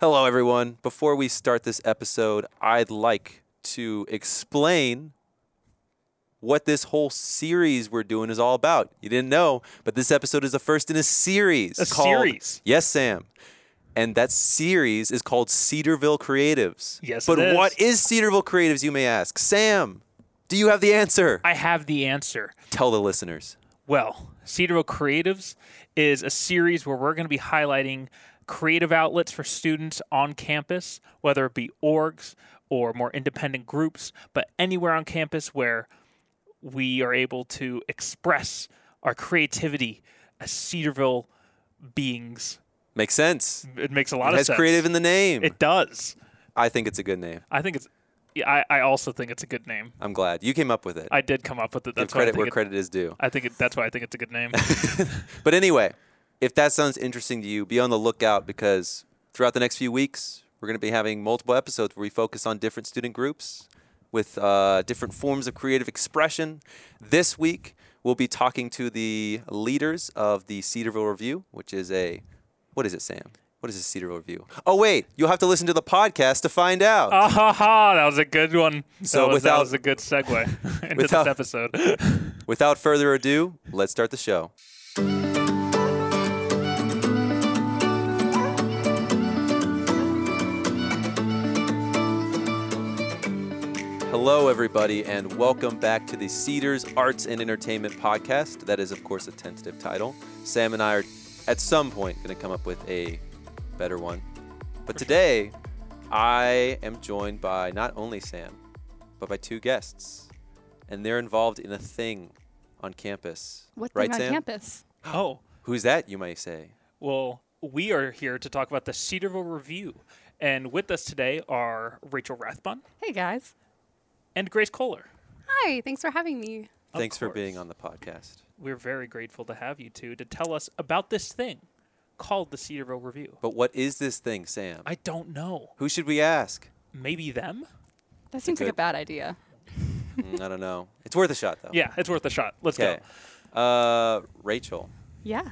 Hello, everyone. Before we start this episode, I'd like to explain what this whole series we're doing is all about. You didn't know, but this episode is the first in a series. A called- series? Yes, Sam. And that series is called Cedarville Creatives. Yes, But is. what is Cedarville Creatives, you may ask? Sam, do you have the answer? I have the answer. Tell the listeners. Well, Cedarville Creatives is a series where we're going to be highlighting creative outlets for students on campus, whether it be orgs or more independent groups, but anywhere on campus where we are able to express our creativity as Cedarville beings. Makes sense. It makes a lot It of has sense. creative in the name. It does. I think it's a good name. I think it's. Yeah, I, I also think it's a good name. I'm glad. You came up with it. I did come up with it. That's why I credit think where it, credit is due. I think it, that's why I think it's a good name. But anyway, if that sounds interesting to you, be on the lookout because throughout the next few weeks, we're going to be having multiple episodes where we focus on different student groups with uh, different forms of creative expression. This week, we'll be talking to the leaders of the Cedarville Review, which is a, what is it, Sam? What is a Cedarville Review? Oh, wait, you'll have to listen to the podcast to find out. Ah ha ha! That was a good one. So that was, without- that was a good segue into without- this episode. Without further ado, let's start the show. Hello, everybody, and welcome back to the Cedars Arts and Entertainment Podcast. That is, of course, a tentative title. Sam and I are at some point going to come up with a better one. But today, I am joined by not only Sam, but by two guests, and they're involved in a thing on campus. What right, thing on Sam? campus? oh, Who's that, you may say? well, we are here to talk about the Cedarville Review, and with us today are Rachel Rathbun Hey guys. And Grace Kohler. Hi, thanks for having me. Of Thanks for being on the podcast. We're very grateful to have you two to tell us about this thing called the Cedarville Review. But what is this thing, Sam? I don't know. Who should we ask? Maybe them? That seems like a good- bad idea. Mm, I don't know. It's worth a shot, though. Yeah, it's worth a shot. Let's Okay. go. Uh, Rachel, Yeah.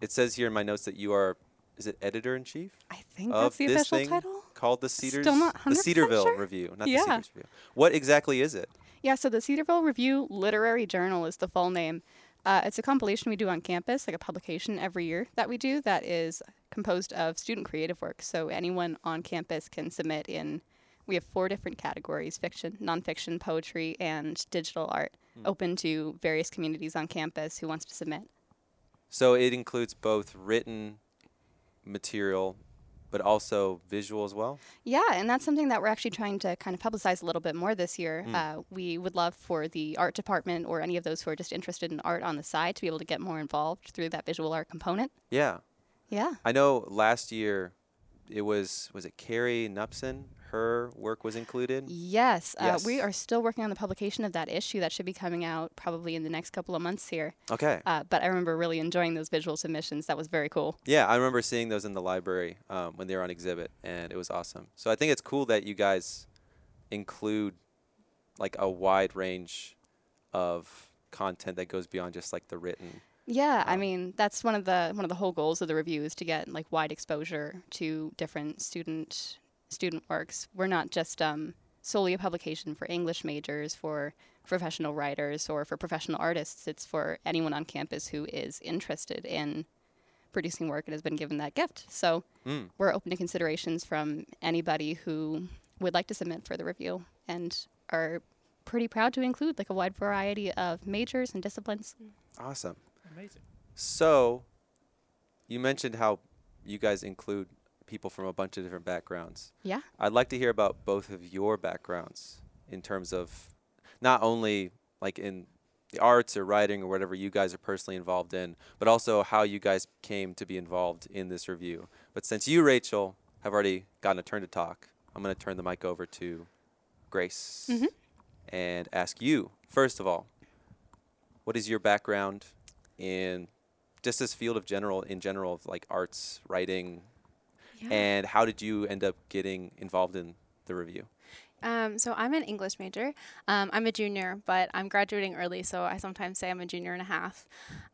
it says here in my notes that you are, is it editor in chief? I think of that's the this official thing title. Called the Cedars, Still not the 100% Cedarville sure? Review, not Yeah. the Cedars Review. What exactly is it? Yeah, so the Cedarville Review Literary Journal is the full name. Uh, it's a compilation we do on campus, like a publication every year that we do that is composed of student creative work. So anyone on campus can submit in, we have four different categories fiction, nonfiction, poetry, and digital art, open to various communities on campus who wants to submit. So it includes both written material, but also visual as well. Yeah, and that's something that we're actually trying to kind of publicize a little bit more this year. Uh, we would love for the art department or any of those who are just interested in art on the side to be able to get more involved through that visual art component. Yeah. Yeah. I know last year it was, was it Carrie Nupson? Her work was included? Yes, uh, we are still working on the publication of that issue. That should be coming out probably in the next couple of months here. Okay. Uh, but I remember really enjoying those visual submissions. That was very cool. Yeah, I remember seeing those in the library um, when they were on exhibit, and it was awesome. So I think it's cool that you guys include like a wide range of content that goes beyond just like the written. Yeah, I Um, mean that's one of the one of the whole goals of the review is to get like wide exposure to different student student works. We're not just um, solely a publication for English majors, for professional writers, or for professional artists. It's for anyone on campus who is interested in producing work and has been given that gift. So Mm. we're open to considerations from anybody who would like to submit for the review and are pretty proud to include like a wide variety of majors and disciplines. Awesome. Amazing. So you mentioned how you guys include people from a bunch of different backgrounds. Yeah. I'd like to hear about both of your backgrounds in terms of not only like in the arts or writing or whatever you guys are personally involved in, but also how you guys came to be involved in this review. But since you, Rachel, have already gotten a turn to talk, I'm going to turn the mic over to Grace Mhm. and ask you, first of all, what is your background in just this field of general, in general, of like arts, writing, Yeah. and how did you end up getting involved in the review? Um, so I'm an English major. Um, I'm a junior, but I'm graduating early, so I sometimes say I'm a junior and a half.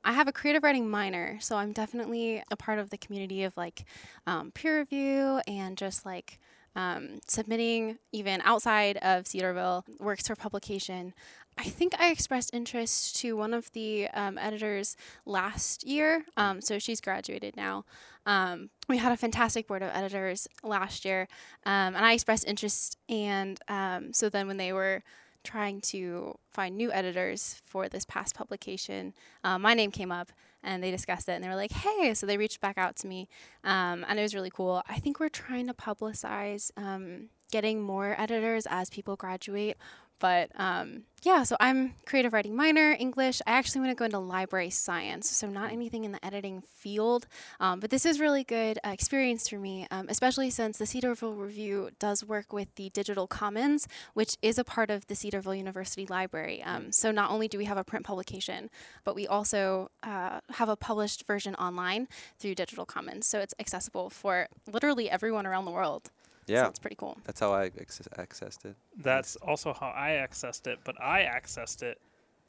I have a creative writing minor, so I'm definitely a part of the community of like um, peer review and just like um, submitting even outside of Cedarville works for publication. I think I expressed interest to one of the um, editors last year. Um, so she's graduated now. Um, we had a fantastic board of editors last year, um, and I expressed interest. And um, so then when they were trying to find new editors for this past publication, uh, my name came up and they discussed it and they were like, hey, so they reached back out to me um, and it was really cool. I think we're trying to publicize um, getting more editors as people graduate but um, yeah, so I'm creative writing minor, English. I actually want to go into library science, so not anything in the editing field. Um, but this is really good uh, experience for me, um, especially since the Cedarville Review does work with the Digital Commons, which is a part of the Cedarville University Library. Um, so not only do we have a print publication, but we also uh, have a published version online through Digital Commons. So it's accessible for literally everyone around the world. Yeah, so it's pretty cool. That's how I access- accessed it. That's also how I accessed it, but I accessed it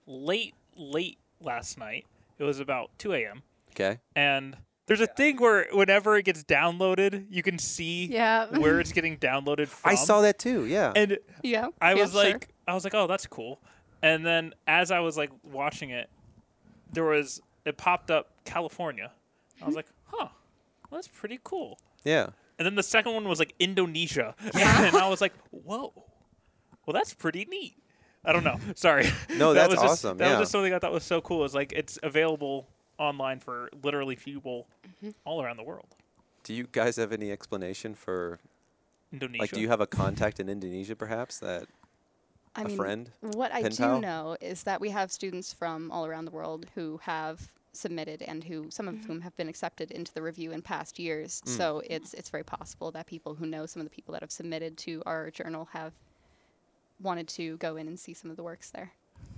late, late last night. It was about 2 a.m. Okay. And there's a thing where whenever it gets downloaded, you can see Yeah. where it's getting downloaded from. I saw that too. Yeah. And Yeah. I yeah, was sure. like, I was like, oh, that's cool. And then as I was like watching it, there was it popped up California. I was like, huh, well, that's pretty cool. yeah. And then the second one was like Indonesia, and I was like, whoa, well, that's pretty neat. I don't know. Sorry. No, That that's was just- awesome, That yeah. was just something I thought was so cool. Is like it's available online for literally people Mm-hmm. all around the world. Do you guys have any explanation for Indonesia. like? Do you have a contact in Indonesia, perhaps? That I a mean, friend? What I do pal? know is that we have students from all around the world who have submitted and who some of whom have been accepted into the review in past years. Mm. So it's it's very possible that people who know some of the people that have submitted to our journal have wanted to go in and see some of the works there.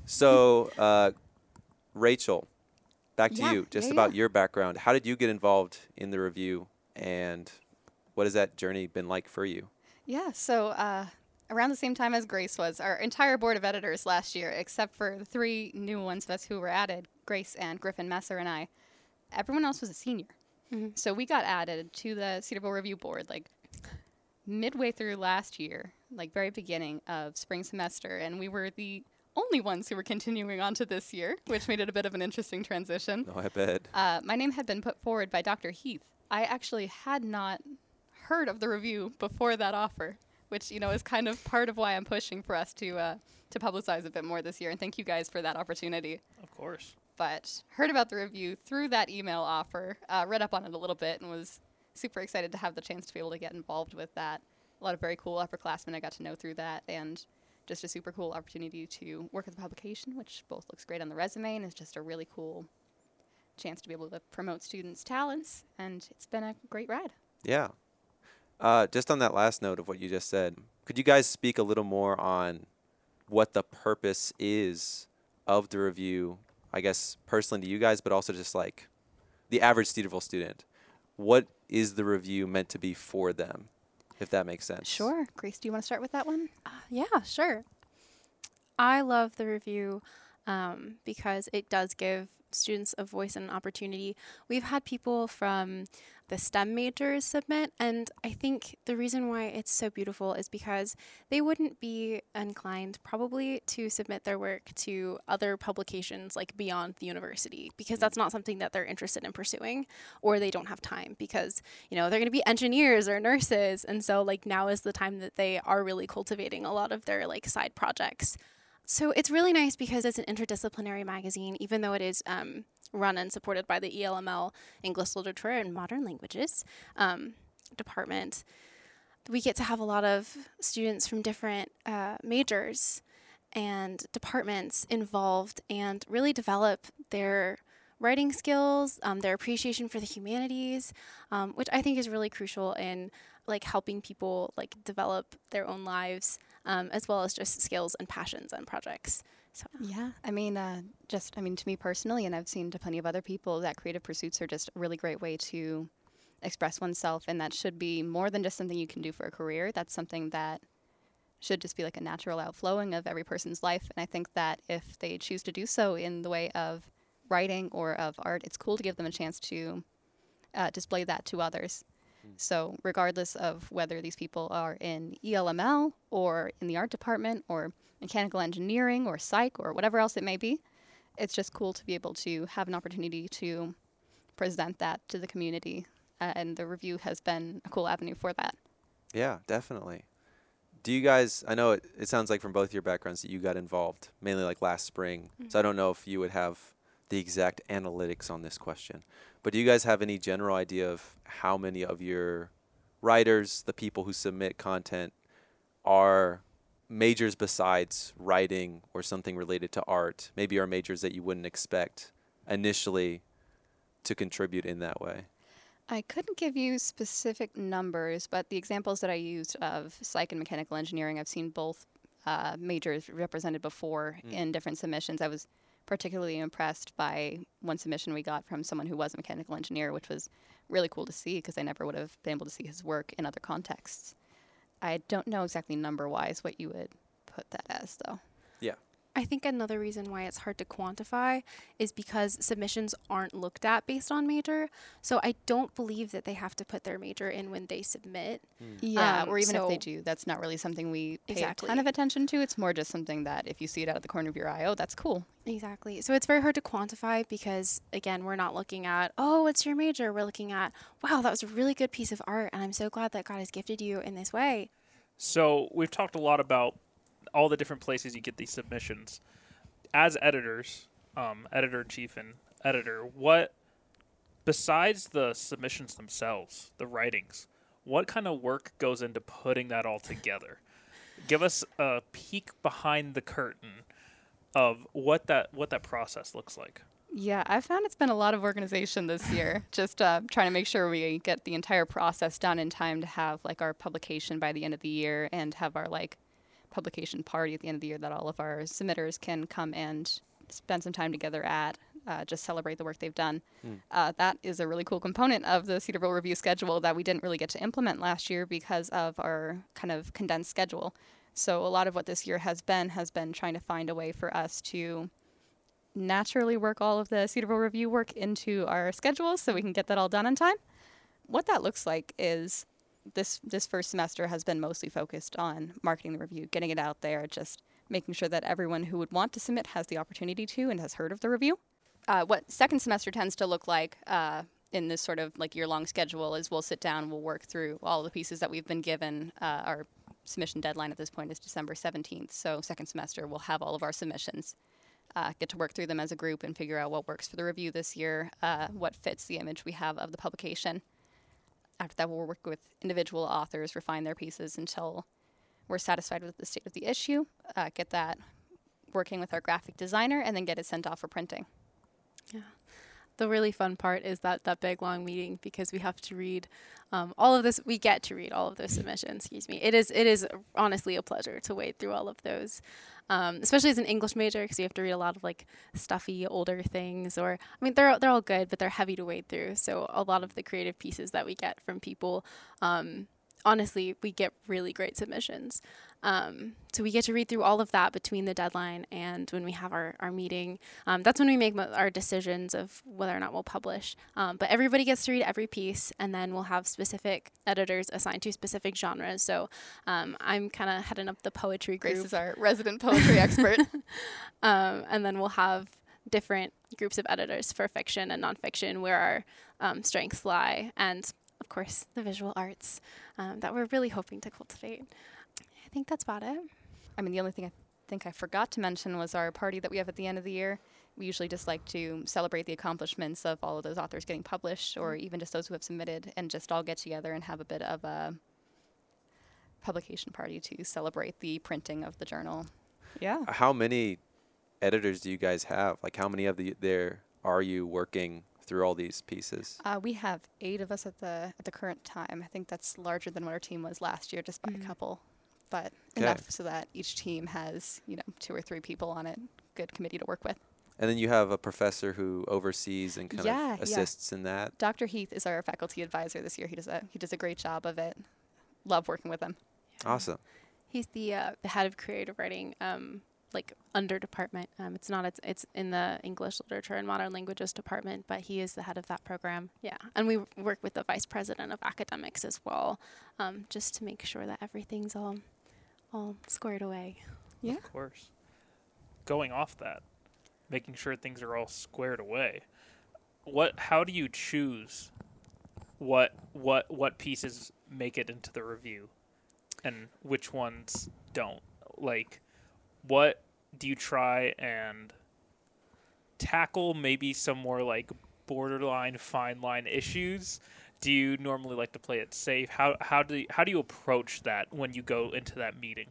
So, uh, Rachel, back to Yeah, you. Just yeah, about yeah. your background. How did you get involved in the review, and what has that journey been like for you? Yeah, so uh, around the same time as Grace was, our entire board of editors last year, except for the three new ones of us who were added, Grace and Griffin Messer and I, everyone else was a senior. So we got added to the Cedarville Review Board like midway through last year, like very beginning of spring semester, and we were the only ones who were continuing on to this year, which made it a bit of an interesting transition. No, I bet. Uh, my name had been put forward by Dr. Heath. I actually had not heard of the review before that offer, which you know is kind of part of why I'm pushing for us to uh, to publicize a bit more this year. And thank you guys for that opportunity. Of course. But heard about the review through that email offer, uh, read up on it a little bit, and was super excited to have the chance to be able to get involved with that. A lot of very cool upperclassmen I got to know through that, and just a super cool opportunity to work with the publication, which both looks great on the resume and is just a really cool chance to be able to promote students' talents. And it's been a great ride. Yeah. Uh, just on that last note of what you just said, could you guys speak a little more on what the purpose is of the review? I guess personally to you guys, but also just like the average Cedarville student. What is the review meant to be for them, if that makes sense? Sure. Grace, do you want to start with that one? Yeah, sure. I love the review um, because it does give students a voice and an opportunity. We've had people from the STEM majors submit, and I think the reason why it's so beautiful is because they wouldn't be inclined probably to submit their work to other publications like beyond the university because that's not something that they're interested in pursuing or they don't have time because you know they're going to be engineers or nurses and so like now is the time that they are really cultivating a lot of their like side projects so it's really nice because it's an interdisciplinary magazine, even though it is um, run and supported by the ELML English Literature and Modern Languages um, department. We get to have a lot of students from different uh, majors and departments involved and really develop their writing skills, um, their appreciation for the humanities, um, which I think is really crucial in like helping people like develop their own lives um, as well as just skills and passions and projects. So Yeah, I mean, uh, just I mean, to me personally, and I've seen to plenty of other people, that creative pursuits are just a really great way to express oneself, and that should be more than just something you can do for a career. That's something that should just be like a natural outflowing of every person's life. And I think that if they choose to do so in the way of writing or of art, it's cool to give them a chance to uh, display that to others. So, regardless of whether these people are in ELML or in the art department or mechanical engineering or psych or whatever else it may be, it's just cool to be able to have an opportunity to present that to the community. Uh, and the review has been a cool avenue for that. Yeah, definitely. Do you guys? I know it, it sounds like from both your backgrounds that you got involved mainly like last spring. So I don't know if you would have the exact analytics on this question. But do you guys have any general idea of how many of your writers, the people who submit content, are majors besides writing or something related to art? Maybe are majors that you wouldn't expect initially to contribute in that way. I couldn't give you specific numbers, but the examples that I used of psych and mechanical engineering, I've seen both uh, majors represented before in different submissions. I was particularly impressed by one submission we got from someone who was a mechanical engineer, which was really cool to see because I never would have been able to see his work in other contexts. I don't know exactly number wise what you would put that as, though. Yeah. I think another reason why it's hard to quantify is because submissions aren't looked at based on major. So I don't believe that they have to put their major in when they submit. Yeah, Um, or even if they do, that's not really something we pay a ton of attention to. It's more just something that if you see it out of the corner of your eye, oh, that's cool. Exactly. So it's very hard to quantify because, again, we're not looking at, oh, what's your major? We're looking at, wow, that was a really good piece of art. And I'm so glad that God has gifted you in this way. So we've talked a lot about all the different places you get these submissions. As editors, um, editor in chief and editor, what besides the submissions themselves, the writings, what kind of work goes into putting that all together? Give us a peek behind the curtain of what that what that process looks like. Yeah, I found it's been a lot of organization this year. Just uh, trying to make sure we get the entire process done in time to have like our publication by the end of the year and have our like publication party at the end of the year that all of our submitters can come and spend some time together at. Uh, just celebrate the work they've done. Uh, that is a really cool component of the Cedarville review schedule that we didn't really get to implement last year because of our kind of condensed schedule. So a lot of what this year has been has been trying to find a way for us to naturally work all of the Cedarville review work into our schedule so we can get that all done on time. What that looks like is this this first semester has been mostly focused on marketing the review, getting it out there, just making sure that everyone who would want to submit has the opportunity to and has heard of the review. Uh, what second semester tends to look like uh, in this sort of like year long schedule is we'll sit down, we'll work through all the pieces that we've been given. Uh, our submission deadline at this point is December 17th, so second semester we'll have all of our submissions uh, get to work through them as a group and figure out what works for the review this year, uh, what fits the image we have of the publication. After that, we'll work with individual authors, refine their pieces until we're satisfied with the state of the issue, uh, get that working with our graphic designer, and then get it sent off for printing. The really fun part is that that big long meeting because we have to read um, all of this. We get to read all of those submissions. Excuse me. It is it is honestly a pleasure to wade through all of those, um, especially as an English major because you have to read a lot of like stuffy older things. Or I mean, they're they're all good, but they're heavy to wade through. So a lot of the creative pieces that we get from people. Um, honestly, we get really great submissions. Um, so we get to read through all of that between the deadline and when we have our, our meeting. Um, that's when we make mo- our decisions of whether or not we'll publish. Um, but everybody gets to read every piece, and then we'll have specific editors assigned to specific genres. So um, I'm kind of heading up the poetry group. Grace is our resident poetry expert. Um, and then we'll have different groups of editors for fiction and nonfiction where our um, strengths lie, and of course, the visual arts um, that we're really hoping to cultivate. I think that's about it. I mean, the only thing I think I forgot to mention was our party that we have at the end of the year. We usually just like to celebrate the accomplishments of all of those authors getting published, or even just those who have submitted, and just all get together and have a bit of a publication party to celebrate the printing of the journal. Yeah. How many editors do you guys have? Like, how many of the there are you working through all these pieces? Uh, we have eight of us at the at the current time. I think that's larger than what our team was last year, just by a couple, but Okay. enough so that each team has you know two or three people on it. Good committee to work with. And then you have a professor who oversees and kind Yeah, of yeah. assists in that. Dr. Heath is our faculty advisor this year. He does a he does a great job of it. Love working with him. Awesome. He's the uh, the head of creative writing, um, like under department. Um, it's not it's it's in the English literature and modern languages department, but he is the head of that program. Yeah, and we work with the vice president of academics as well, um, just to make sure that everything's all all squared away. Yeah. Of course. Going off that, making sure things are all squared away. What? How do you choose what what what pieces make it into the review, and which ones don't? Like, what do you try and tackle? Maybe some more like borderline fine line issues. Do you normally like to play it safe? How how do you, how do you approach that when you go into that meeting?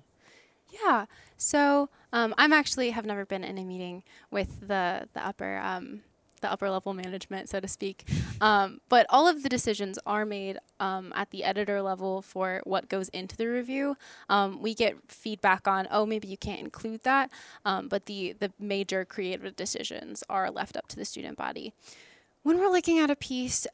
Yeah. So um, I'm actually have never been in a meeting with the the upper um, the upper level management, so to speak. Um, but all of the decisions are made um, at the editor level for what goes into the review. Um, we get feedback on, oh, maybe you can't include that, um, but the the major creative decisions are left up to the student body. When we're looking at a piece,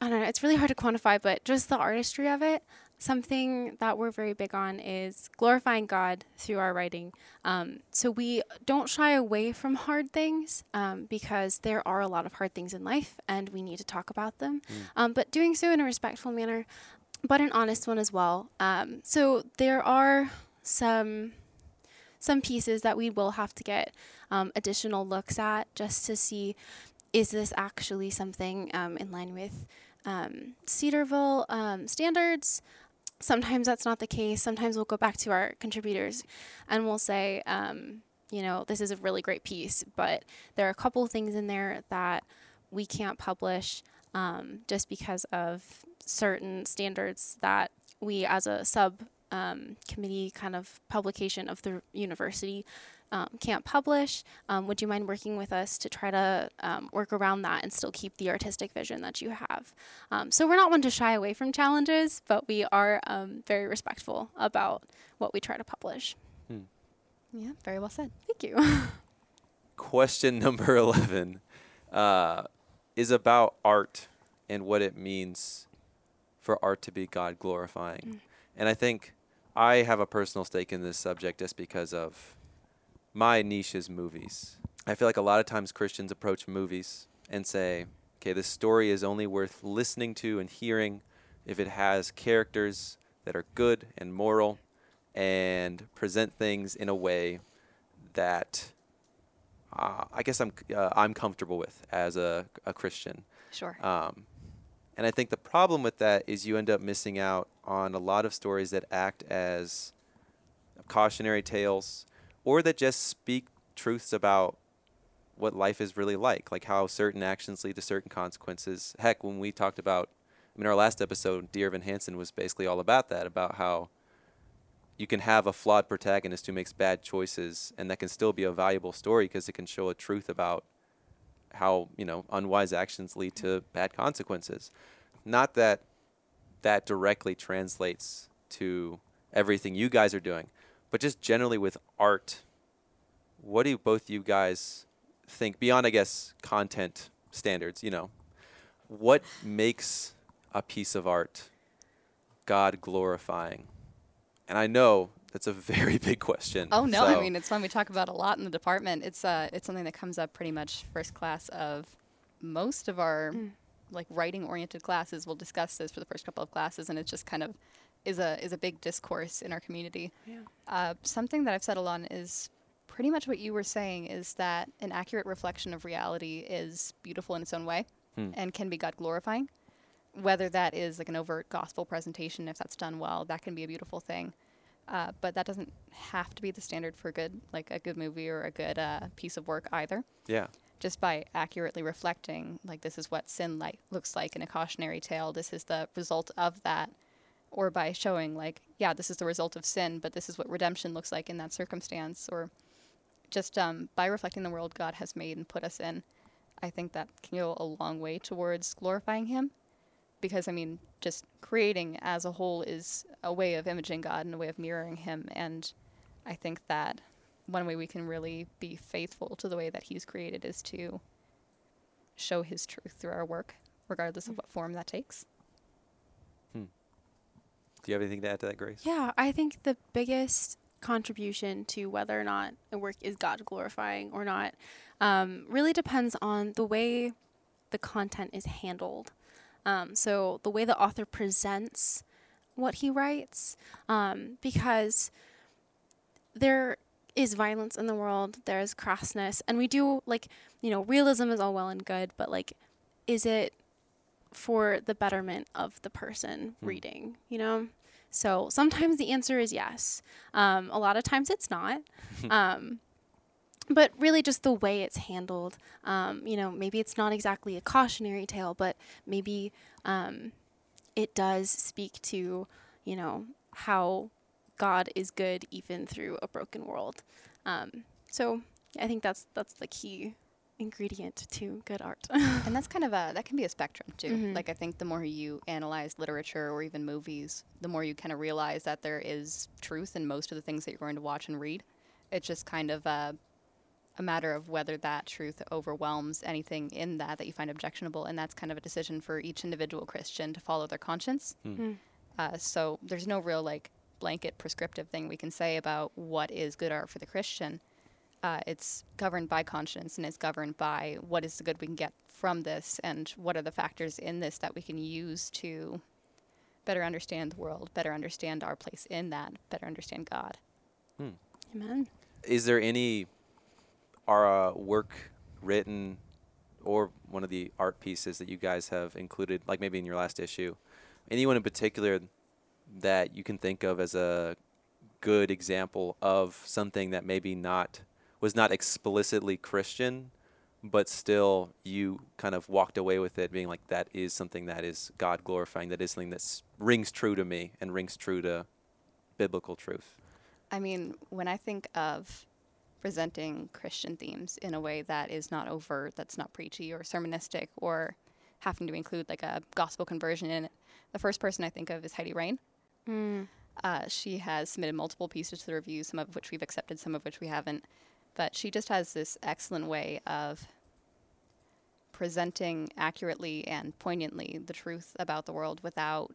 I don't know, it's really hard to quantify, but just the artistry of it. Something that we're very big on is glorifying God through our writing. Um, so we don't shy away from hard things um, because there are a lot of hard things in life and we need to talk about them, um, but doing so in a respectful manner, but an honest one as well. Um, so there are some some pieces that we will have to get um, additional looks at just to see is this actually something um, in line with um, Cedarville um, standards? Sometimes that's not the case. Sometimes we'll go back to our contributors and we'll say, um, you know, this is a really great piece, but there are a couple things in there that we can't publish um, just because of certain standards that we, as a sub um, committee kind of publication of the university, um, can't publish. Um, would you mind working with us to try to um, work around that and still keep the artistic vision that you have? Um, so we're not one to shy away from challenges, but we are um, very respectful about what we try to publish. Yeah, very well said. Thank you. Question number 11 uh, is about art and what it means for art to be God glorifying. And I think I have a personal stake in this subject just because of my niche is movies. I feel like a lot of times Christians approach movies and say, okay, this story is only worth listening to and hearing if it has characters that are good and moral and present things in a way that uh, I guess I'm uh, I'm comfortable with as a, a Christian. Sure. Um, and I think the problem with that is you end up missing out on a lot of stories that act as cautionary tales or that just speak truths about what life is really like, like how certain actions lead to certain consequences. Heck, when we talked about, I mean, our last episode, Dear Evan Hansen was basically all about that, about how you can have a flawed protagonist who makes bad choices, and that can still be a valuable story because it can show a truth about how you know unwise actions lead to bad consequences. Not that that directly translates to everything you guys are doing, but just generally with art. What do both you guys think beyond, I guess, content standards? You know, what makes a piece of art God glorifying? And I know that's a very big question. Oh no, I mean it's one we talk about a lot in the department. It's uh it's something that comes up pretty much first class of most of our like writing oriented classes. We'll discuss this for the first couple of classes and it's just kind of is a is a big discourse in our community. Yeah. Uh, something that I've settled on is pretty much what you were saying is that an accurate reflection of reality is beautiful in its own way Hmm. and can be God glorifying. Whether that is like an overt gospel presentation, if that's done well, that can be a beautiful thing. Uh, but that doesn't have to be the standard for good, like a good movie or a good uh, piece of work either. Yeah. Just by accurately reflecting, like this is what sin like looks like in a cautionary tale. This is the result of that, or by showing like, yeah, this is the result of sin, but this is what redemption looks like in that circumstance, or just um, by reflecting the world God has made and put us in. I think that can go a long way towards glorifying Him because I mean, just creating as a whole is a way of imaging God and a way of mirroring Him. And I think that one way we can really be faithful to the way that He's created is to show His truth through our work, regardless of what form that takes. Do you have anything to add to that, Grace? Yeah, I think the biggest contribution to whether or not a work is God glorifying or not um, really depends on the way the content is handled. Um, so, the way the author presents what he writes, um, because there is violence in the world, there's crassness, and we do like, you know, realism is all well and good, but like, is it for the betterment of the person Hmm. reading, you know? So sometimes the answer is yes. Um, a lot of times it's not. um, but really, just the way it's handled. Um, you know, maybe it's not exactly a cautionary tale, but maybe um, it does speak to, you know, how God is good even through a broken world. Um, so I think that's that's the key ingredient to good art. and that's kind of a that can be a spectrum too. Mhm. Like I think the more you analyze literature or even movies, the more you kind of realize that there is truth in most of the things that you're going to watch and read. It's just kind of a a matter of whether that truth overwhelms anything in that that you find objectionable, and that's kind of a decision for each individual Christian to follow their conscience. Mm. Uh, so there's no real like blanket prescriptive thing we can say about what is good art for the Christian. Uh, it's governed by conscience and it's governed by what is the good we can get from this and what are the factors in this that we can use to better understand the world, better understand our place in that, better understand God. Amen. Is there any uh, work written or one of the art pieces that you guys have included, like maybe in your last issue, anyone in particular that you can think of as a good example of something that maybe not was not explicitly Christian, but still you kind of walked away with it being like that is something that is God glorifying, that is something that rings true to me and rings true to biblical truth. I mean, when I think of presenting Christian themes in a way that is not overt, that's not preachy or sermonistic or having to include like a gospel conversion in it, the first person I think of is Heidi Rain. Mm. Uh, she has submitted multiple pieces to the review, some of which we've accepted, some of which we haven't. But she just has this excellent way of presenting accurately and poignantly the truth about the world without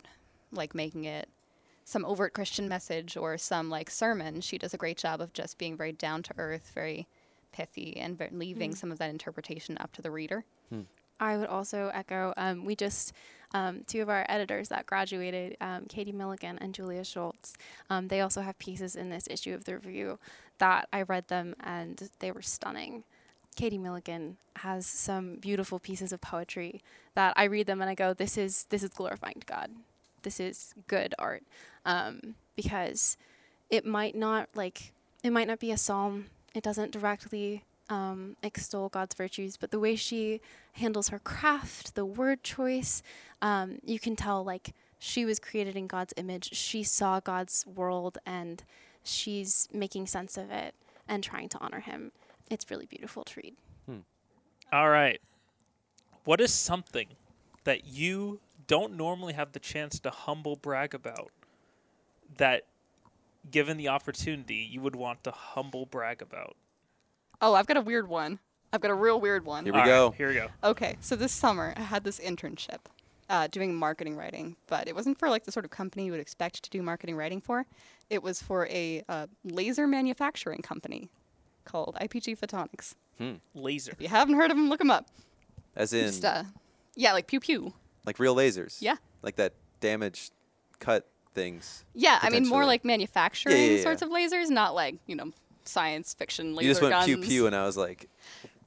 like making it some overt Christian message or some like sermon. She does a great job of just being very down to earth, very pithy, and ver- leaving Mm. some of that interpretation up to the reader. I would also echo. Um, we just um, two of our editors that graduated, um, Katie Milligan and Julia Schultz. Um, they also have pieces in this issue of the review that I read them and they were stunning. Katie Milligan has some beautiful pieces of poetry that I read them and I go, "This is this is glorifying to God. This is good art," um, because it might not like it might not be a psalm. It doesn't directly um, extol God's virtues, but the way she handles her craft, the word choice, um, you can tell like she was created in God's image. She saw God's world and she's making sense of it and trying to honor Him. It's really beautiful to read. Hmm. All right. What is something that you don't normally have the chance to humble brag about that, given the opportunity, you would want to humble brag about? Oh, I've got a weird one. I've got a real weird one. Here we All right, go. here we go. Okay, so this summer I had this internship uh, doing marketing writing, but it wasn't for like the sort of company you would expect to do marketing writing for. It was for a uh, laser manufacturing company called IPG Photonics. Laser. If you haven't heard of them, look them up. As in, Just, uh, yeah, like pew pew. like real lasers. Yeah. Like that damaged cut things. Yeah, I mean more Potentially. like manufacturing yeah, sorts yeah. of lasers, not like you know science fiction laser you just went guns. pew pew, and I was like,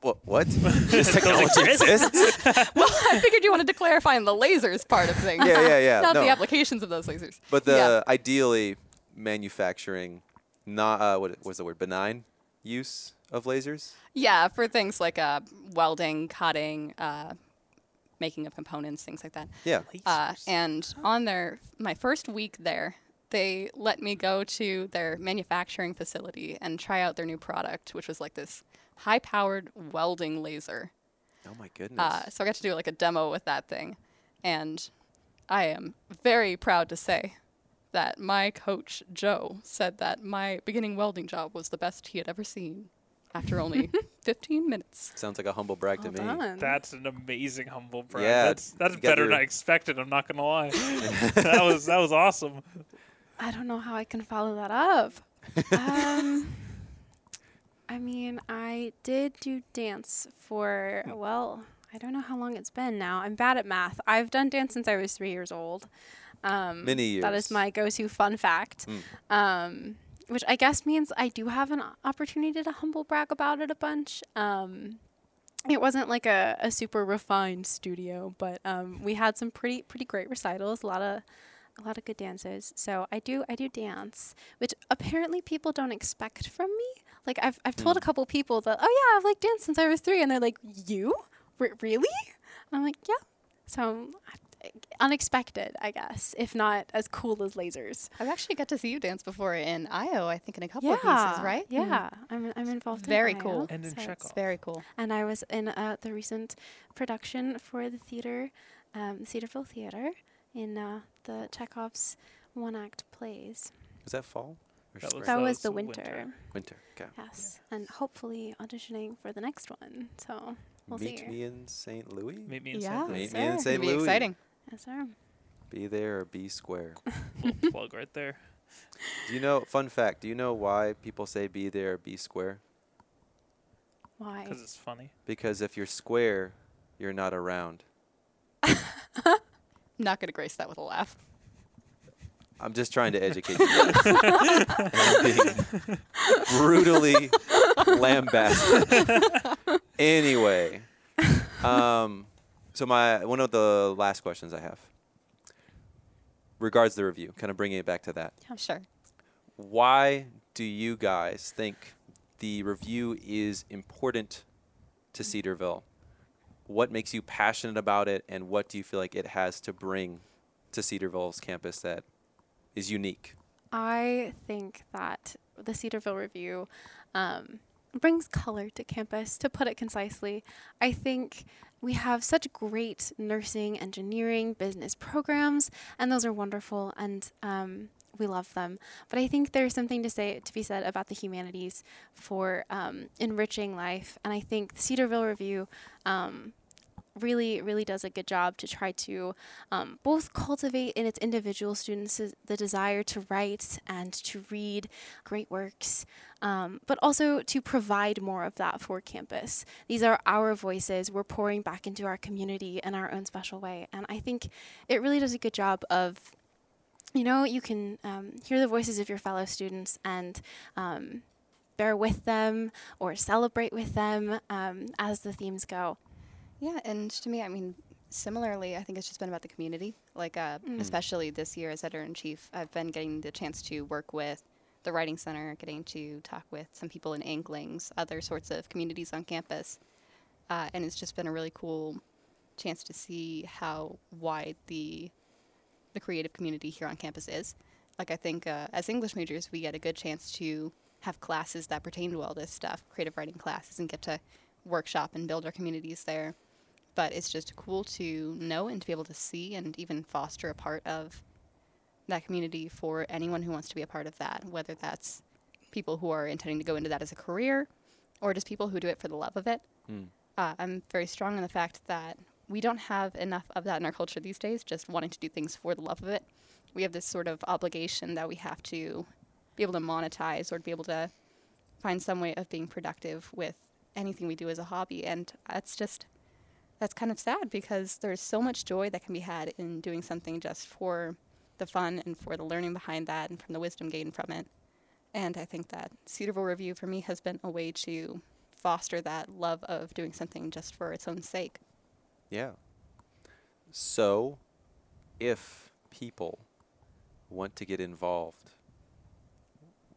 what? What? this technology exists? well, I figured you wanted to clarify on the lasers part of things. Yeah, yeah, yeah. Not No. the applications of those lasers. But the Yeah. ideally manufacturing, not uh, what was the word? Benign use of lasers. Yeah, for things like uh, welding, cutting, uh, making of components, things like that. Yeah. Uh, and on their my first week there, they let me go to their manufacturing facility and try out their new product, which was like this high-powered welding laser. Oh my goodness. Uh, so I got to do like a demo with that thing, and I am very proud to say that my coach Joe said that my beginning welding job was the best he had ever seen. after only 15 minutes. Sounds like a humble brag Well to me. done. That's an amazing humble brag. Yeah, that's that's you got better than I expected. I'm not gonna lie. that was that was awesome. I don't know how I can follow that up. um, I mean, I did do dance for, well, I don't know how long it's been now. I'm bad at math. I've done dance since I was three years old. Um, Many years. is my go to fun fact. Mm. Um, which I guess means I do have an opportunity to humble brag about it a bunch. Um, it wasn't like a, a super refined studio, but um, we had some pretty pretty great recitals. A lot of a lot of good dances. So I do I do dance, which apparently people don't expect from me. Like I've I've told a Mm. couple people that oh yeah I've like danced since I was three, and they're like you R- really? And I'm like yeah. So I- unexpected, I guess, if not as cool as lasers. I've actually got to see you dance before in IO, I think, in a couple yeah, of pieces, right? Mm. Yeah, I'm I'm involved. Very in cool. IO, And in so it's- very cool. and I was in uh, the recent production for the theater, um, Cedarville Theater, in uh, the Chekhov's one-act plays. Is that fall? Or That was- That was the winter. winter, winter. Okay. yes, and hopefully auditioning for the next one. So we'll Meet see. me in St. Louis. Meet me in Yeah. St. Louis. Meet me in St. gonna be exciting. Yes, sir. Be there or be square. Plug right there. do you know? Fun fact. Do you know why people say be there or be square? Why? Because it's funny. Because if you're square, you're not around. Not going to grace that with a laugh. I'm just trying to educate you. I'm brutally lambasted. anyway, um, so my one of the last questions I have regards the review, kind of bringing it back to that. Yeah, Sure. Why do you guys think the review is important to Cedarville? What makes you passionate about it, and what do you feel like it has to bring to Cedarville's campus that is unique? I think that the Cedarville Review um, brings color to campus, to put it concisely. I think we have such great nursing, engineering, business programs, and those are wonderful, and um, we love them. But I think there's something to say to be said about the humanities for um, enriching life, and I think the Cedarville Review. Um, really really does a good job to try to um, both cultivate in its individual students the desire to write and to read great works, um, but also to provide more of that for campus. These are our voices. We're pouring back into our community in our own special way. And I think it really does a good job of, you know, you can um, hear the voices of your fellow students and um, bear with them or celebrate with them um, as the themes go. Yeah, and to me, I mean, similarly, I think it's just been about the community. Like, uh, Mm. especially this year as editor in chief, I've been getting the chance to work with the Writing Center, getting to talk with some people in Inklings, other sorts of communities on campus. Uh, and it's just been a really cool chance to see how wide the the creative community here on campus is. Like, I think uh, as English majors, we get a good chance to have classes that pertain to all this stuff, creative writing classes, and get to workshop and build our communities there but it's just cool to know and to be able to see and even foster a part of that community for anyone who wants to be a part of that, whether that's people who are intending to go into that as a career or just people who do it for the love of it. Hmm. Uh, I'm very strong on the fact that we don't have enough of that in our culture these days, just wanting to do things for the love of it. We have this sort of obligation that we have to be able to monetize or to be able to find some way of being productive with anything we do as a hobby. And that's just that's kind of sad because there's so much joy that can be had in doing something just for the fun and for the learning behind that and from the wisdom gained from it. And I think that Cedarville Review for me has been a way to foster that love of doing something just for its own sake. Yeah. So, if people want to get involved,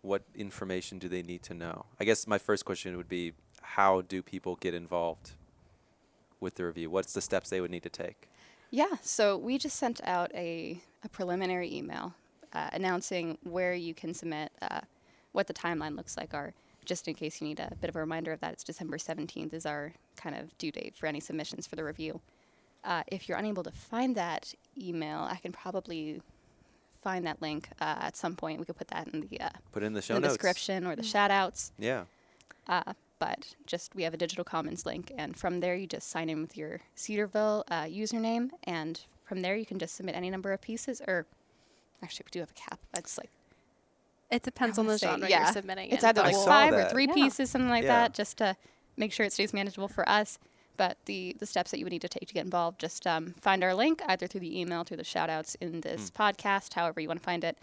what information do they need to know? I guess my first question would be how do people get involved with the review? What's the steps they would need to take? Yeah, so we just sent out a, a preliminary email uh, announcing where you can submit, uh, what the timeline looks like. Our just in case you need a bit of a reminder of that, it's December 17th is our kind of due date for any submissions for the review. Uh, if you're unable to find that email, I can probably find that link uh, at some point. We could put that in the uh, Put in the show in the notes. description or the shout outs. Yeah. But just we have a digital commons link, and from there you just sign in with your Cedarville uh, username, and from there you can just submit any number of pieces. Or actually, we do have a cap. It's like It depends on the say- genre yeah. you're submitting. it's in, either like I we'll- five or three Yeah. pieces, something like Yeah. that, just to make sure it stays manageable for us. But the the steps that you would need to take to get involved, just um, find our link either through the email, through the shout outs in this podcast, however you want to find it.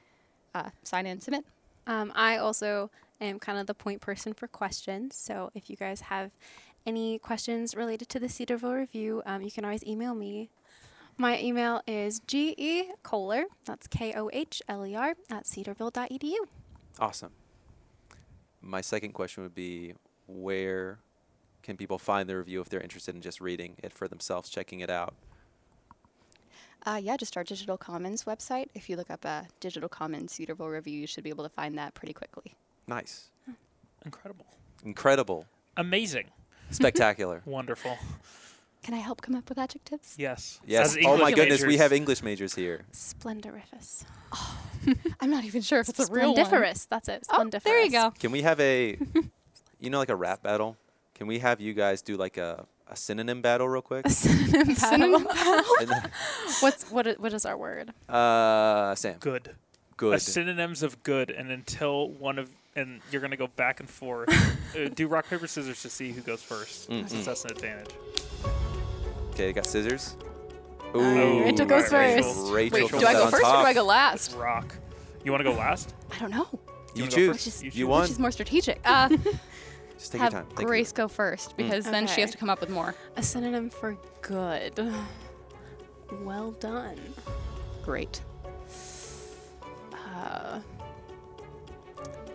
Uh, sign in, submit. Um, I also am kind of the point person for questions. So if you guys have any questions related to the Cedarville Review, um, you can always email me. My email is ge kohler, that's K O H L E R, at cedarville.edu. Awesome. My second question would be where can people find the review if they're interested in just reading it for themselves, checking it out? Uh, yeah, just our Digital Commons website. If you look up a Digital Commons Cedarville review, you should be able to find that pretty quickly. Nice. Incredible. Incredible. Amazing. Spectacular. Wonderful. Can I help come up with adjectives? Yes. yes. As Oh my English goodness, we have English majors here. Splendoriferous. I'm not even sure if it's a real one. Splendiferous, that's it. Oh, Splendiferous. there you go. Can we have a, you know, like a rap battle? Can we have you guys do like a, a synonym battle real quick? A synonym battle. Synonym battle. And then- What's what? What is our word? uh, Sam. Good. Good. A synonyms of good, and until one of and you're gonna go back and forth. uh, do rock paper scissors to see who goes first, Mm, since mm. that's an advantage. Okay, you got scissors. Ooh, Rachel goes right, first. Rachel Wait, comes do I go on first or do I go last? Rock. You want to go last? I don't know. You wanna choose. first? You You, choose. won. Which is more strategic? Uh, Just take have your time. Thank Grace go first because then she has to come up with more. A synonym for good. Well done. Great. Uh,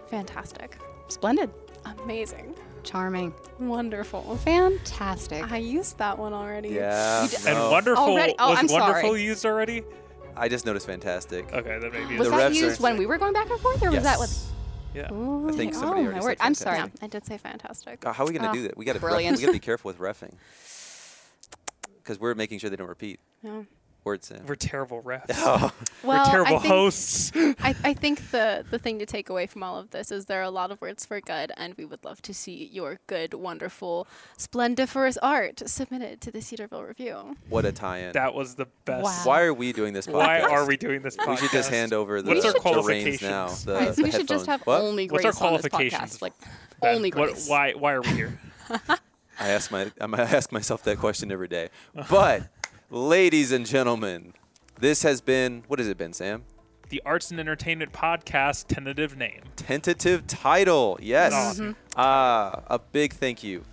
fantastic. Splendid. Amazing. Charming. Wonderful. Fantastic. I used that one already. Yeah. You d- And no. wonderful Already- oh, was I'm wonderful sorry. used already. I just noticed fantastic. Okay, that maybe. was The that used when we were going back and forth, or was that with? Yeah. Ooh, I think yeah. somebody oh, already my said word. I'm sorry. Yeah. I did say fantastic. God, how are we gonna Ah, do that? We gotta brilliant. we gotta be careful with refing because we're making sure they don't repeat Yeah. Words. Sam. We're terrible refs. Oh, Well, We're terrible I think, hosts. I, I think the, the thing to take away from all of this is there are a lot of words for good, and we would love to see your good, wonderful, splendiferous art submitted to the Cedarville Review. what a tie-in! that was the best. Wow. Why are we doing this? Podcast? Why are we doing this podcast? We should just hand over the, What's our the reins now. qualifications? The, Guys, the we should just have What? only What's Grace our on this qualifications, podcast. Like Ben, only what- why? Why are we here? I ask my I ask myself that question every day. But, ladies and gentlemen, this has been what has it been, Sam? the Arts and Entertainment Podcast tentative name. Tentative title. Yes. Awesome. Ah, a big thank you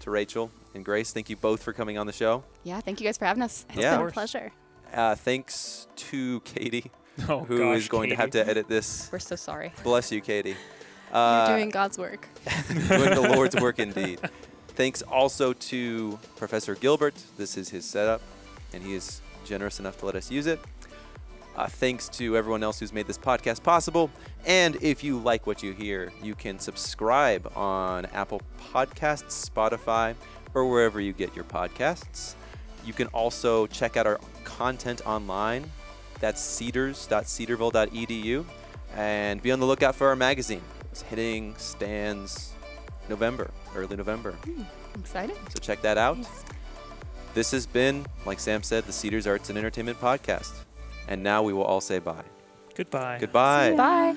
to Rachel and Grace. Thank you both for coming on the show. yeah, thank you guys for having us. It's Yeah. been a pleasure. Uh, thanks to Katie, Oh who is gosh, going to have to edit this. We're so sorry. Bless you, Katie. Uh, You're doing God's work. doing the Lord's work indeed. Thanks also to Professor Gilbert. This is his setup, and he is generous enough to let us use it. Uh, thanks to everyone else who's made this podcast possible. And if you like what you hear, you can subscribe on Apple Podcasts, Spotify, or wherever you get your podcasts. You can also check out our content online. That's cedars.cedarville.edu. And be on the lookout for our magazine. It's hitting stands November, early November. Excited. So check that out. This has been, like Sam said, the Cedars Arts and Entertainment Podcast. And now we will all say bye. Goodbye. Goodbye. Bye.